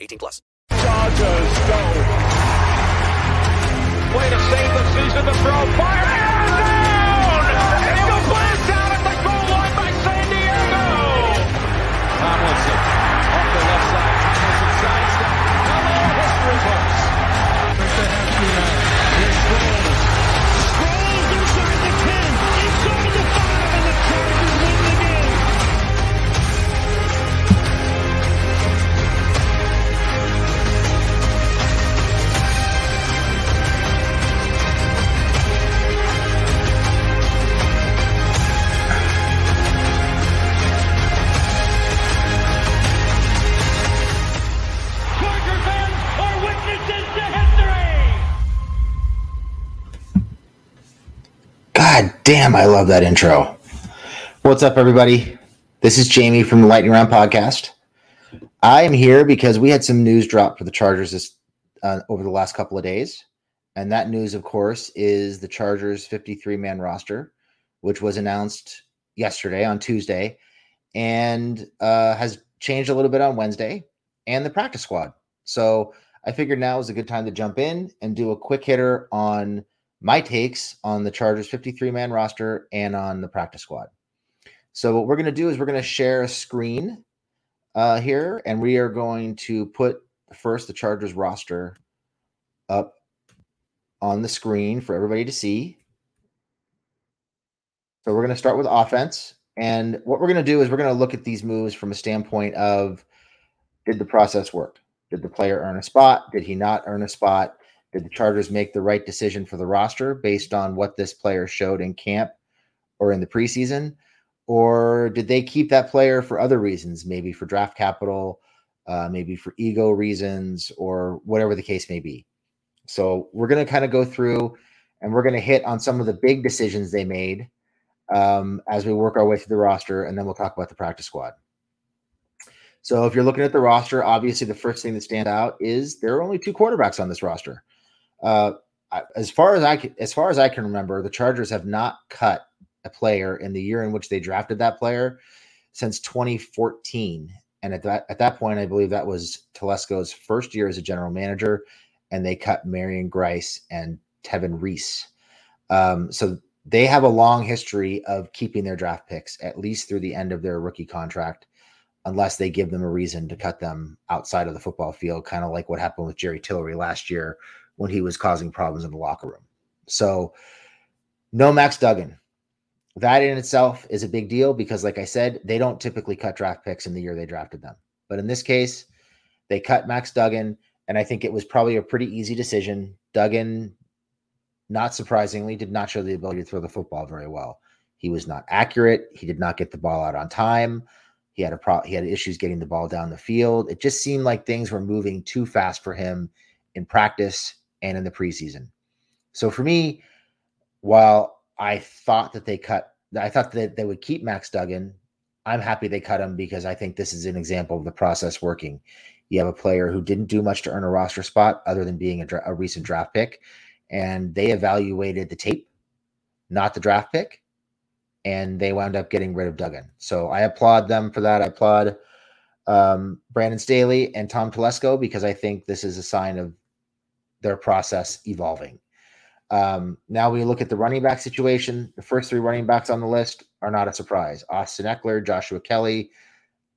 18 plus. Go. Way to save the season throw. Fire damn, I love that intro. What's up, everybody? This is Jamie from the Lightning Round podcast. I am here because we had some news drop for the Chargers this uh, over the last couple of days, and that news, of course, is the Chargers' 53-man roster, which was announced yesterday on Tuesday, and uh, has changed a little bit on Wednesday, and the practice squad. So I figured now is a good time to jump in and do a quick hitter on my takes on the Chargers 53 man roster and on the practice squad. So, what we're going to do is we're going to share a screen uh, here, and we are going to put first the Chargers roster up on the screen for everybody to see. So, we're going to start with offense. And what we're going to do is we're going to look at these moves from a standpoint of did the process work? Did the player earn a spot? Did he not earn a spot? Did the Chargers make the right decision for the roster based on what this player showed in camp or in the preseason? Or did they keep that player for other reasons, maybe for draft capital, uh, maybe for ego reasons, or whatever the case may be? So we're going to kind of go through and we're going to hit on some of the big decisions they made um, as we work our way through the roster, and then we'll talk about the practice squad. So if you're looking at the roster, obviously the first thing that stands out is there are only two quarterbacks on this roster. Uh, as far as I can, as far as I can remember, the Chargers have not cut a player in the year in which they drafted that player since 2014. And at that at that point, I believe that was Telesco's first year as a general manager, and they cut Marion Grice and Tevin Reese. Um, so they have a long history of keeping their draft picks at least through the end of their rookie contract unless they give them a reason to cut them outside of the football field, kind of like what happened with Jerry Tillery last year when he was causing problems in the locker room. So, no Max Duggan. That in itself is a big deal because, like I said, they don't typically cut draft picks in the year they drafted them. But in this case, They cut Max Duggan, and I think it was probably a pretty easy decision. Duggan, not surprisingly, did not show the ability to throw the football very well. He was not accurate. He did not get the ball out on time. He had a pro- he had issues getting the ball down the field. It just seemed like things were moving too fast for him in practice and in the preseason. So for me, while I thought that they cut, I thought that they would keep Max Duggan. I'm happy they cut him because I think this is an example of the process working. You have a player who didn't do much to earn a roster spot other than being a, dra- a recent draft pick, and they evaluated the tape, not the draft pick, and they wound up getting rid of Duggan. So I applaud them for that. I applaud um, Brandon Staley and Tom Telesco because I think this is a sign of their process evolving. Um, now we look at the running back situation. The first three running backs on the list are not a surprise. Austin Ekeler, Joshua Kelley,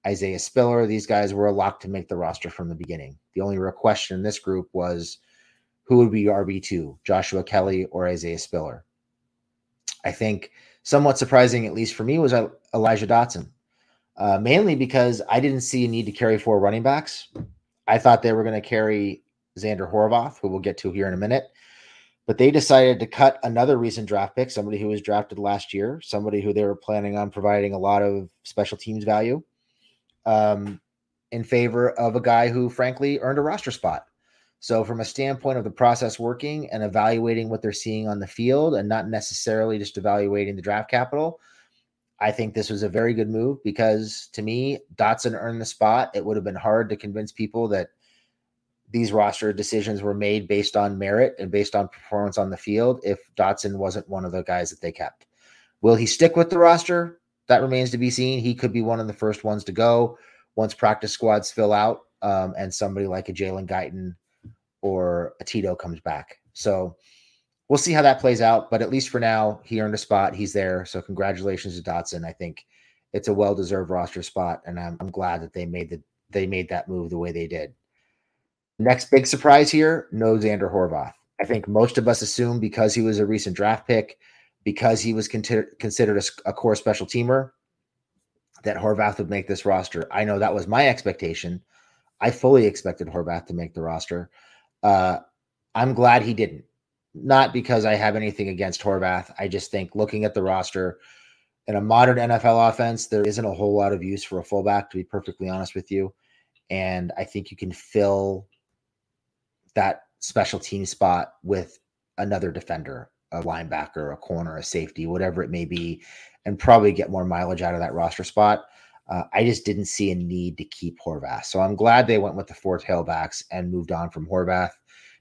Isaiah Spiller. These guys were a lock to make the roster from the beginning. The only real question in this group was who would be RB2, Joshua Kelley or Isaiah Spiller? I think somewhat surprising, at least for me, was Elijah Dotson. Uh, mainly because I didn't see a need to carry four running backs. I thought they were going to carry Zander Horvath, who we'll get to here in a minute. But they decided to cut another recent draft pick, somebody who was drafted last year, somebody who they were planning on providing a lot of special teams value, um, in favor of a guy who, frankly, earned a roster spot. So, from a standpoint of the process working and evaluating what they're seeing on the field and not necessarily just evaluating the draft capital, I think this was a very good move because to me, Dotson earned the spot. It would have been hard to convince people that these roster decisions were made based on merit and based on performance on the field if Dotson wasn't one of the guys that they kept. Will he stick with the roster? That remains to be seen. He could be one of the first ones to go once practice squads fill out um, and somebody like a Jalen Guyton or a Tito comes back. So we'll see how that plays out. But at least for now, he earned a spot. He's there. So congratulations to Dotson. I think it's a well-deserved roster spot, and I'm, I'm glad that they made the they made that move the way they did. Next big surprise here, no Zander Horvath. I think most of us assume because he was a recent draft pick, because he was considered considered a, a core special teamer, that Horvath would make this roster. I know that was my expectation. I fully expected Horvath to make the roster. Uh, I'm glad he didn't. Not because I have anything against Horvath. I just think looking at the roster in a modern NFL offense, there isn't a whole lot of use for a fullback, to be perfectly honest with you. And I think you can fill that special team spot with another defender, a linebacker, a corner, a safety, whatever it may be, and probably get more mileage out of that roster spot. Uh, I just didn't see a need to keep Horvath. So I'm glad they went with the four tailbacks and moved on from Horvath.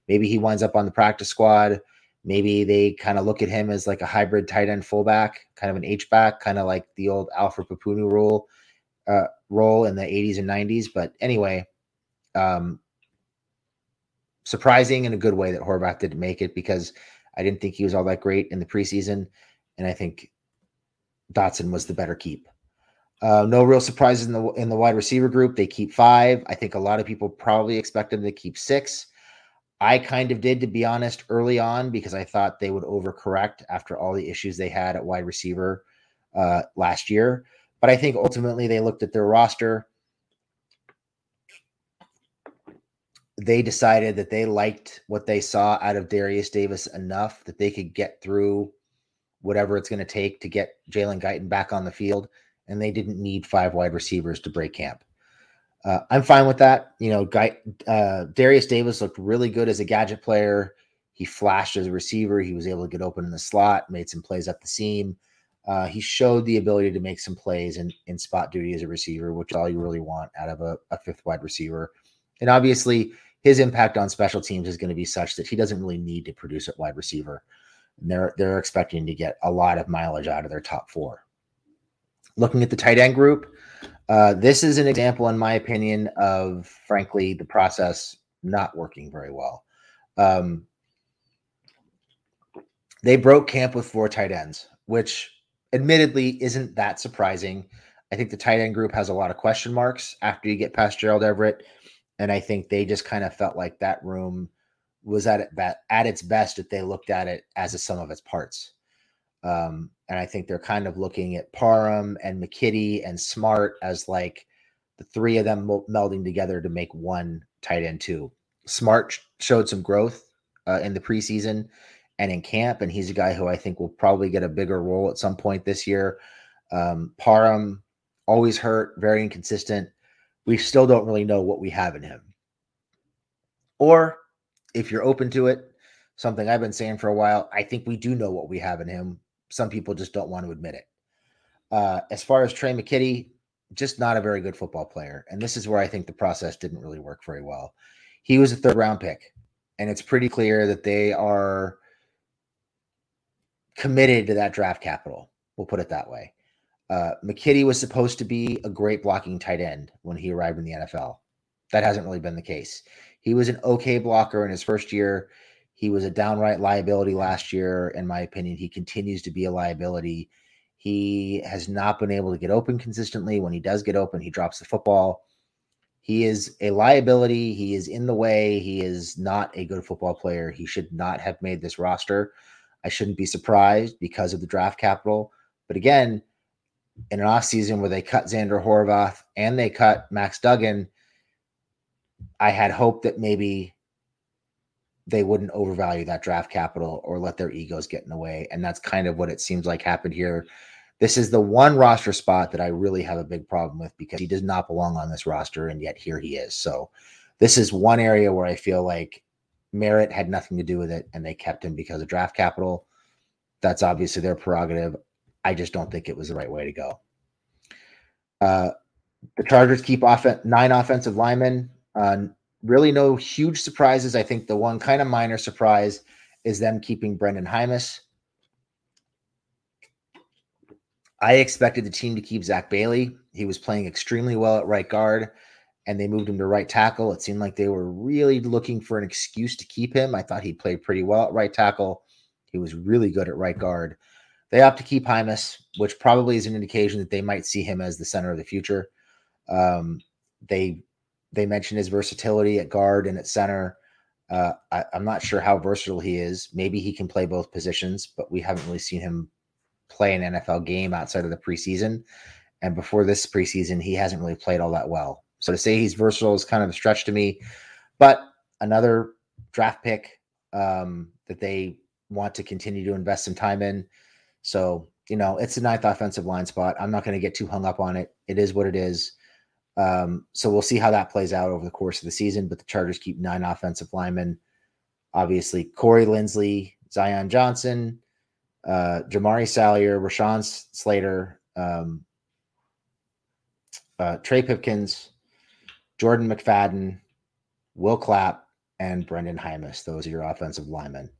Maybe he winds up on the practice squad. Maybe they kind of look at him as like a hybrid tight end fullback, kind of an H back, kind of like the old Alfred Pupunu role uh, role in the 80s and 90s. But anyway, um, surprising in a good way that Horvath didn't make it because I didn't think he was all that great in the preseason, and I think Dotson was the better keep. Uh, no real surprises in the in the wide receiver group. They keep five. I think a lot of people probably expect them to keep six. I kind of did, to be honest, early on because I thought they would overcorrect after all the issues they had at wide receiver uh, last year. But I think ultimately they looked at their roster. They decided that they liked what they saw out of Derius Davis enough that they could get through whatever it's going to take to get Jalen Guyton back on the field. And they didn't need five wide receivers to break camp. Uh, I'm fine with that. You know, Guy, uh, Derius Davis looked really good as a gadget player. He flashed as a receiver. He was able to get open in the slot, made some plays up the seam. Uh, he showed the ability to make some plays in, in spot duty as a receiver, which is all you really want out of a, a fifth wide receiver. And obviously, his impact on special teams is going to be such that he doesn't really need to produce at wide receiver. And they're they're expecting to get a lot of mileage out of their top four. Looking at the tight end group, uh, this is an example, in my opinion, of frankly the process not working very well. Um, they broke camp with four tight ends, which admittedly isn't that surprising. I think the tight end group has a lot of question marks after you get past Gerald Everett, and I think they just kind of felt like that room was at it at its best if they looked at it as a sum of its parts. Um, and I think they're kind of looking at Parham and McKitty and Smartt as like the three of them melding together to make one tight end two. Smartt showed some growth uh, in the preseason and in camp, and he's a guy who I think will probably get a bigger role at some point this year. Um, Parham always hurt, very inconsistent. We still don't really know what we have in him. Or if you're open to it, something I've been saying for a while, I think we do know what we have in him. Some people just don't want to admit it. Uh, as far as Tre' McKitty, just not a very good football player. And this is where I think the process didn't really work very well. He was a third round pick, and it's pretty clear that they are committed to that draft capital. We'll put it that way. Uh, McKitty was supposed to be a great blocking tight end when he arrived in the NFL. That hasn't really been the case. He was an okay blocker in his first year. He was a downright liability last year, in my opinion. He continues to be a liability. He has not been able to get open consistently. When he does get open, he drops the football. He is a liability. He is in the way. He is not a good football player. He should not have made this roster. I shouldn't be surprised because of the draft capital. But again, in an offseason where they cut Zander Horvath and they cut Max Duggan, I had hoped that maybe they wouldn't overvalue that draft capital or let their egos get in the way. And that's kind of what it seems like happened here. This is the one roster spot that I really have a big problem with because he does not belong on this roster, and yet here he is. So, this is one area where I feel like merit had nothing to do with it, and they kept him because of draft capital. That's obviously their prerogative. I just don't think it was the right way to go. Uh, the Chargers keep off nine offensive linemen. Uh, really, no huge surprises. I think the one kind of minor surprise is them keeping Brenden Jaimes. I expected the team to keep Zack Bailey. He was playing extremely well at right guard, and they moved him to right tackle. It seemed like they were really looking for an excuse to keep him. I thought he played pretty well at right tackle. He was really good at right guard. They opt to keep Jaimes, which probably is an indication that they might see him as the center of the future. Um, they they mentioned his versatility at guard and at center. Uh, I, I'm not sure how versatile he is. Maybe he can play both positions, but we haven't really seen him play an NFL game outside of the preseason. And before this preseason, he hasn't really played all that well. So to say he's versatile is kind of a stretch to me. But another draft pick um, that they want to continue to invest some time in. So, you know, it's a ninth offensive line spot. I'm not going to get too hung up on it. It is what it is. Um, so we'll see how that plays out over the course of the season. But the Chargers keep nine offensive linemen. Obviously, Corey Linsley, Zion Johnson, uh, Jamaree Salyer, Rashawn Slater, um, uh, Trey Pipkins, Jordan McFadden, Will Clapp, and Brenden Jaimes. Those are your offensive linemen.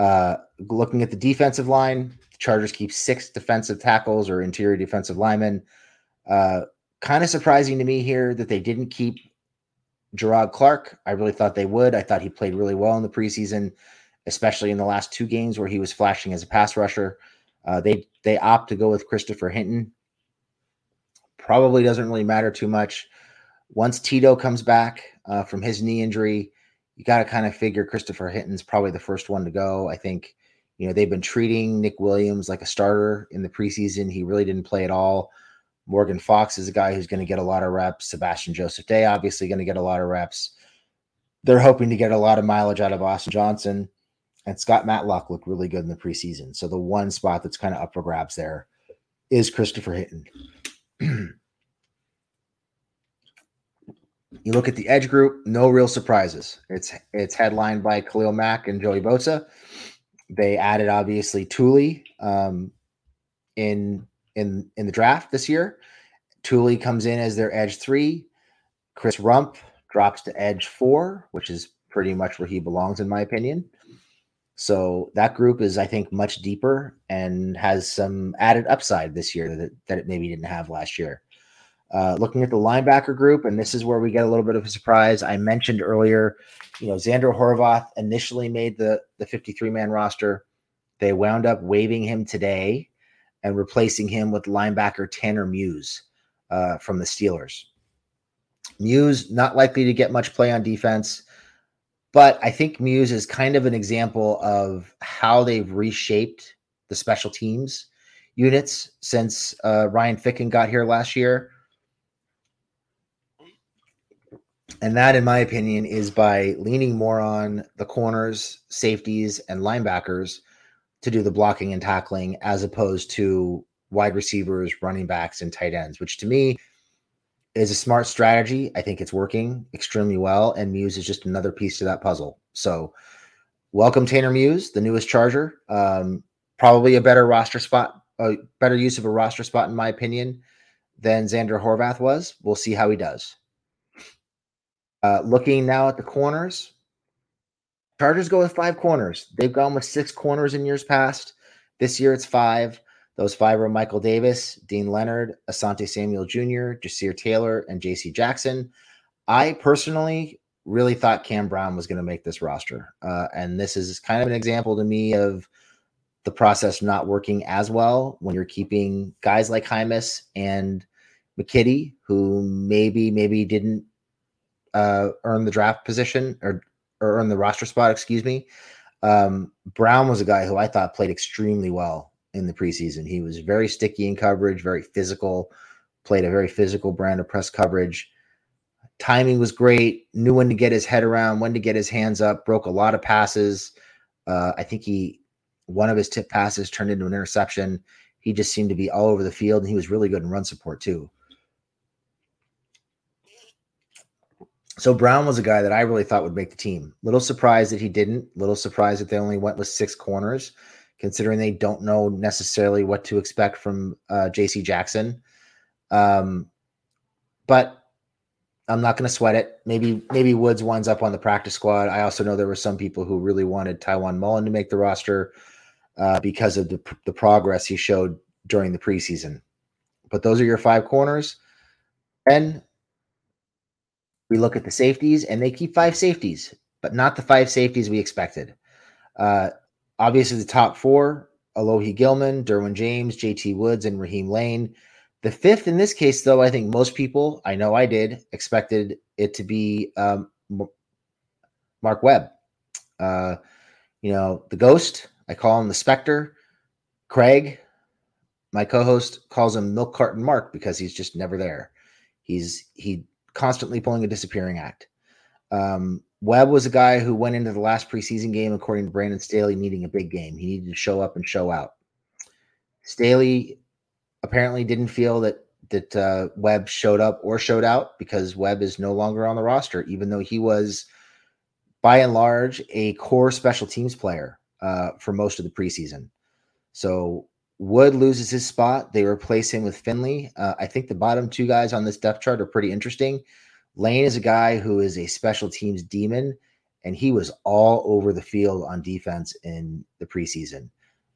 Uh, looking at the defensive line, the Chargers keep six defensive tackles or interior defensive linemen. Uh, kind of surprising to me here that they didn't keep Gerard Clark. I really thought they would. I thought he played really well in the preseason especially in the last two games where he was flashing as a pass rusher. Uh, they they opt to go with Christopher Hinton. Probably doesn't really matter too much. Once Tito comes back uh, from his knee injury, you got to kind of figure Christopher Hinton's probably the first one to go. I think you know they've been treating Nick Williams like a starter in the preseason. He really didn't play at all. Morgan Fox is a guy who's going to get a lot of reps. Sebastian Joseph Day obviously going to get a lot of reps. They're hoping to get a lot of mileage out of Austin Johnson and Scott Matlock looked really good in the preseason. So the one spot that's kind of up for grabs there is Christopher Hinton. you look at the edge group, no real surprises. It's it's headlined by Khalil Mack and Joey Bosa. They added obviously Tuli um, in in in the draft this year. Tuli comes in as their edge three. Chris Rumph drops to edge four, which is pretty much where he belongs in my opinion. So that group is, I think, much deeper and has some added upside this year that, that it maybe didn't have last year. Uh, looking at the linebacker group, and this is where we get a little bit of a surprise. I mentioned earlier, you know, Zander Horvath initially made the the 53 man roster. They wound up waiving him today and replacing him with linebacker Tanner Muse uh, from the Steelers. Muse not likely to get much play on defense. But I think Muse is kind of an example of how they've reshaped the special teams units since uh, Ryan Ficken got here last year. And that, in my opinion, is by leaning more on the corners, safeties, and linebackers to do the blocking and tackling as opposed to wide receivers, running backs, and tight ends, which to me is a smart strategy. I think it's working extremely well. And Muse is just another piece to that puzzle. So, welcome Tanner Muse, the newest Charger. Um, probably a better roster spot, a better use of a roster spot, in my opinion, than Zander Horvath was. We'll see how he does. Uh, looking now at the corners, Chargers go with five corners. They've gone with six corners in years past. This year it's five. Those five are Michael Davis, Deane Leonard, Asante Samuel Jr., Ja'Sir Taylor, and J.C. Jackson. I personally really thought Cam Brown was going to make this roster. Uh, and this is kind of an example to me of the process not working as well when you're keeping guys like Jaimes and McKitty, who maybe, maybe didn't uh, earn the draft position or, or earn the roster spot, excuse me. Um, Brown was a guy who I thought played extremely well in the preseason. He was very sticky in coverage, very physical, played a very physical brand of press coverage. Timing was great, knew when to get his head around, when to get his hands up, broke a lot of passes. Uh, I think he, one of his tip passes turned into an interception. He just seemed to be all over the field, and he was really good in run support too. So Brown was a guy that I really thought would make the team. Little surprised that he didn't. Little surprised that they only went with six corners considering they don't know necessarily what to expect from uh, J.C. Jackson. Um, but I'm not going to sweat it. Maybe maybe Woods winds up on the practice squad. I also know there were some people who really wanted Tiawan Mullen to make the roster uh, because of the, the progress he showed during the preseason. But those are your five corners. And we look at the safeties, and they keep five safeties, but not the five safeties we expected. Uh, Obviously, the top four Alohi Gilman, Derwin James, JT Woods, and Raheem Layne. The fifth in this case, though, I think most people, I know I did, expected it to be um, Mark Webb. Uh, you know, the ghost, I call him the specter. Craig, my co-host, calls him Milk Carton Mark because he's just never there. He's he constantly pulling a disappearing act. Um, Webb was a guy who went into the last preseason game, according to Brandon Staley, needing a big game. He needed to show up and show out. Staley apparently didn't feel that that uh, Webb showed up or showed out because Webb is no longer on the roster, even though he was, by and large, a core special teams player uh, for most of the preseason. So Wood loses his spot. They replace him with Finley. Uh, I think the bottom two guys on this depth chart are pretty interesting. Layne is a guy who is a special teams demon, and he was all over the field on defense in the preseason,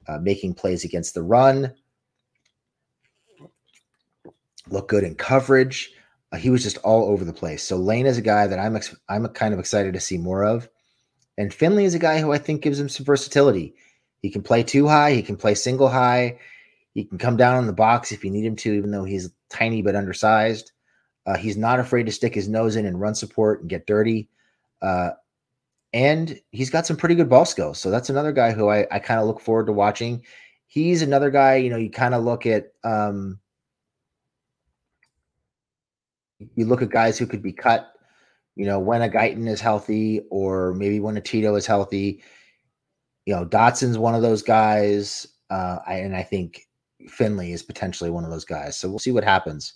uh, making plays against the run, look good in coverage. Uh, he was just all over the place. So Layne is a guy that I'm ex- I'm kind of excited to see more of, and Finley is a guy who I think gives him some versatility. He can play too high, he can play single high, he can come down in the box if you need him to, even though he's tiny but undersized. Uh, he's not afraid to stick his nose in and run support and get dirty. Uh, and he's got some pretty good ball skills. So that's another guy who I, I kind of look forward to watching. He's another guy, you know, you kind of look at um, you look at guys who could be cut, you know, when a Guyton is healthy, or maybe when a Tito is healthy. You know, Dotson's one of those guys. Uh, I, and I think Finley is potentially one of those guys. So we'll see what happens.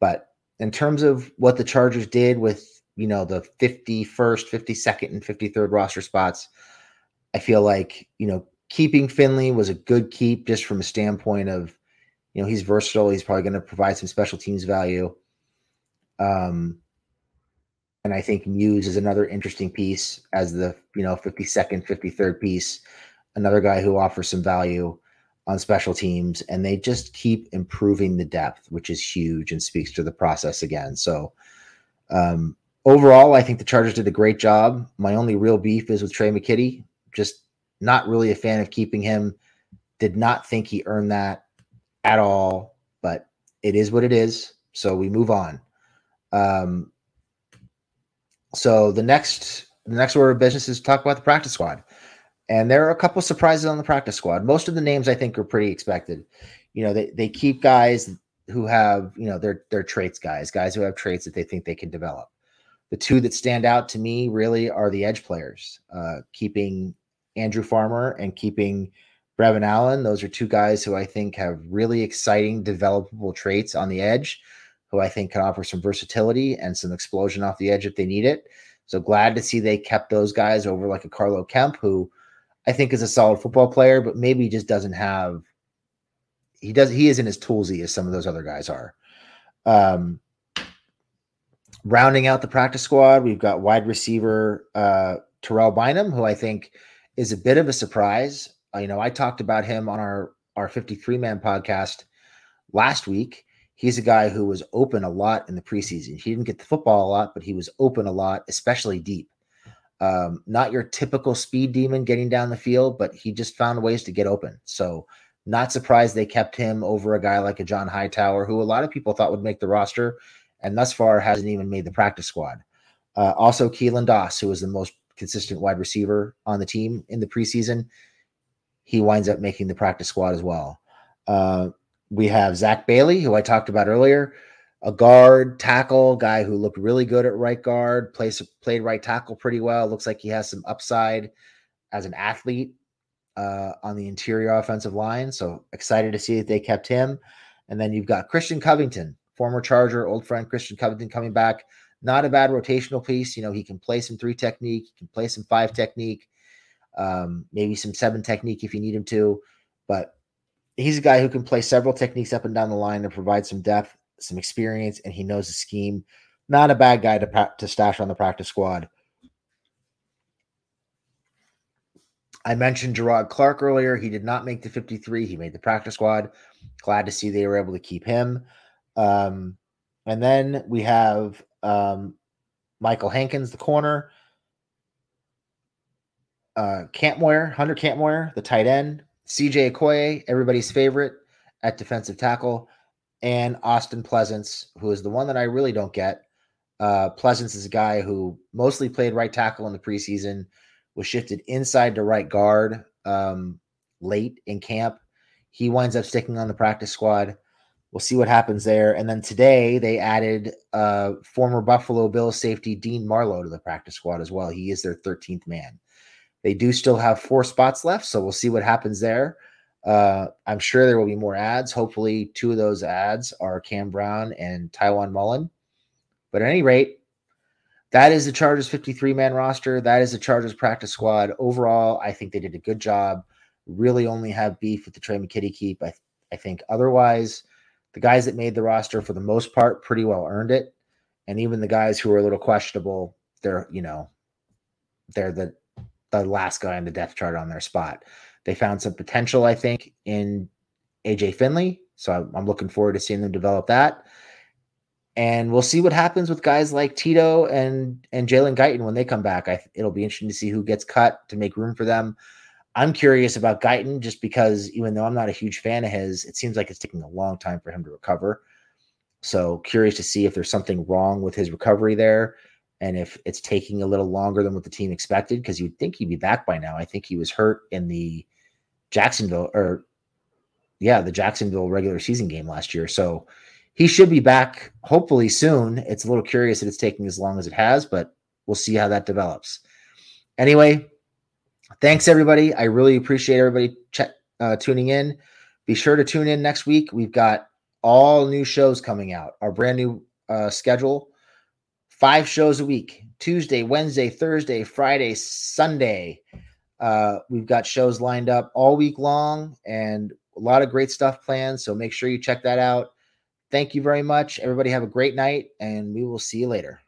But in terms of what the Chargers did with, you know, the 51st, 52nd, and 53rd roster spots, I feel like, you know, keeping Finley was a good keep just from a standpoint of, you know, he's versatile. He's probably going to provide some special teams value. Um, and I think Muse is another interesting piece as the, you know, 52nd, 53rd piece, another guy who offers some value on special teams, and they just keep improving the depth, which is huge and speaks to the process again. So, um, overall, I think the Chargers did a great job. My only real beef is with Tre' McKitty. Just not really a fan of keeping him. Did not think he earned that at all, but it is what it is. So we move on. Um, so the next the next order of business is to talk about the practice squad. And there are a couple surprises on the practice squad. Most of the names I think are pretty expected. You know, they, they keep guys who have, you know, their their traits guys, guys who have traits that they think they can develop. The two that stand out to me really are the edge players, uh, keeping Andrew Farmer and keeping Brevin Allen. Those are two guys who I think have really exciting developable traits on the edge, who I think can offer some versatility and some explosion off the edge if they need it. So glad to see they kept those guys over like a Carlo Kemp, who I think is a solid football player, but maybe just doesn't have he does he isn't as toolsy as some of those other guys are. Um, rounding out the practice squad, we've got wide receiver uh, Terrell Bynum, who I think is a bit of a surprise. Uh, you know, I talked about him on our our 53 man podcast last week. He's a guy who was open a lot in the preseason. He didn't get the football a lot, but he was open a lot, especially deep. Um, not your typical speed demon getting down the field, but he just found ways to get open. So, not surprised they kept him over a guy like a John Hightower, who a lot of people thought would make the roster and thus far hasn't even made the practice squad. Uh, also, Keelan Doss, who was the most consistent wide receiver on the team in the preseason, he winds up making the practice squad as well. Uh, we have Zack Bailey, who I talked about earlier, a guard, tackle guy who looked really good at right guard, plays played right tackle pretty well. Looks like he has some upside as an athlete uh, on the interior offensive line. So excited to see that they kept him. And then you've got Christian Covington, former Charger, old friend Christian Covington coming back. Not a bad rotational piece. You know, he can play some three technique, he can play some five technique, um, maybe some seven technique if you need him to. But he's a guy who can play several techniques up and down the line and provide some depth, some experience, and he knows the scheme. Not a bad guy to, to stash on the practice squad. I mentioned Gerard Clark earlier. He did not make the 53. He made the practice squad. Glad to see they were able to keep him. Um, and then we have um, Michael Hankins, the corner. Uh, Kampmoyer, Hunter Kampmoyer, the tight end. CJ Okoye, everybody's favorite at defensive tackle. And Austin Pleasants, who is the one that I really don't get. Uh, Pleasants is a guy who mostly played right tackle in the preseason, was shifted inside to right guard um, late in camp. He winds up sticking on the practice squad. We'll see what happens there. And then today they added uh, former Buffalo Bills safety Dean Marlowe to the practice squad as well. He is their 13th man. They do still have four spots left, so we'll see what happens there. Uh, I'm sure there will be more ads. Hopefully, two of those ads are Cam Brown and Tiawan Mullen. But at any rate, that is the Chargers 53 man roster. That is the Chargers practice squad. Overall, I think they did a good job. Really only have beef with the Tre' McKitty keep. I, I think otherwise, the guys that made the roster for the most part pretty well earned it. And even the guys who are a little questionable, they're, you know, they're the the last guy on the depth chart on their spot. They found some potential, I think, in AJ Finley. So I'm looking forward to seeing them develop that. And we'll see what happens with guys like Tito and and Jalen Guyton when they come back. I, it'll be interesting to see who gets cut to make room for them. I'm curious about Guyton just because even though I'm not a huge fan of his, it seems like it's taking a long time for him to recover. So curious to see if there's something wrong with his recovery there and if it's taking a little longer than what the team expected because you'd think he'd be back by now. I think he was hurt in the Jacksonville or yeah, the Jacksonville regular season game last year. So he should be back hopefully soon. It's a little curious that it's taking as long as it has, but we'll see how that develops. Anyway, thanks everybody. I really appreciate everybody ch- uh, tuning in. Be sure to tune in next week. We've got all new shows coming out. Our brand new uh, schedule five shows a week Tuesday, Wednesday, Thursday, Friday, Sunday. Uh, we've got shows lined up all week long and a lot of great stuff planned. So make sure you check that out. Thank you very much. Everybody have a great night, and we will see you later.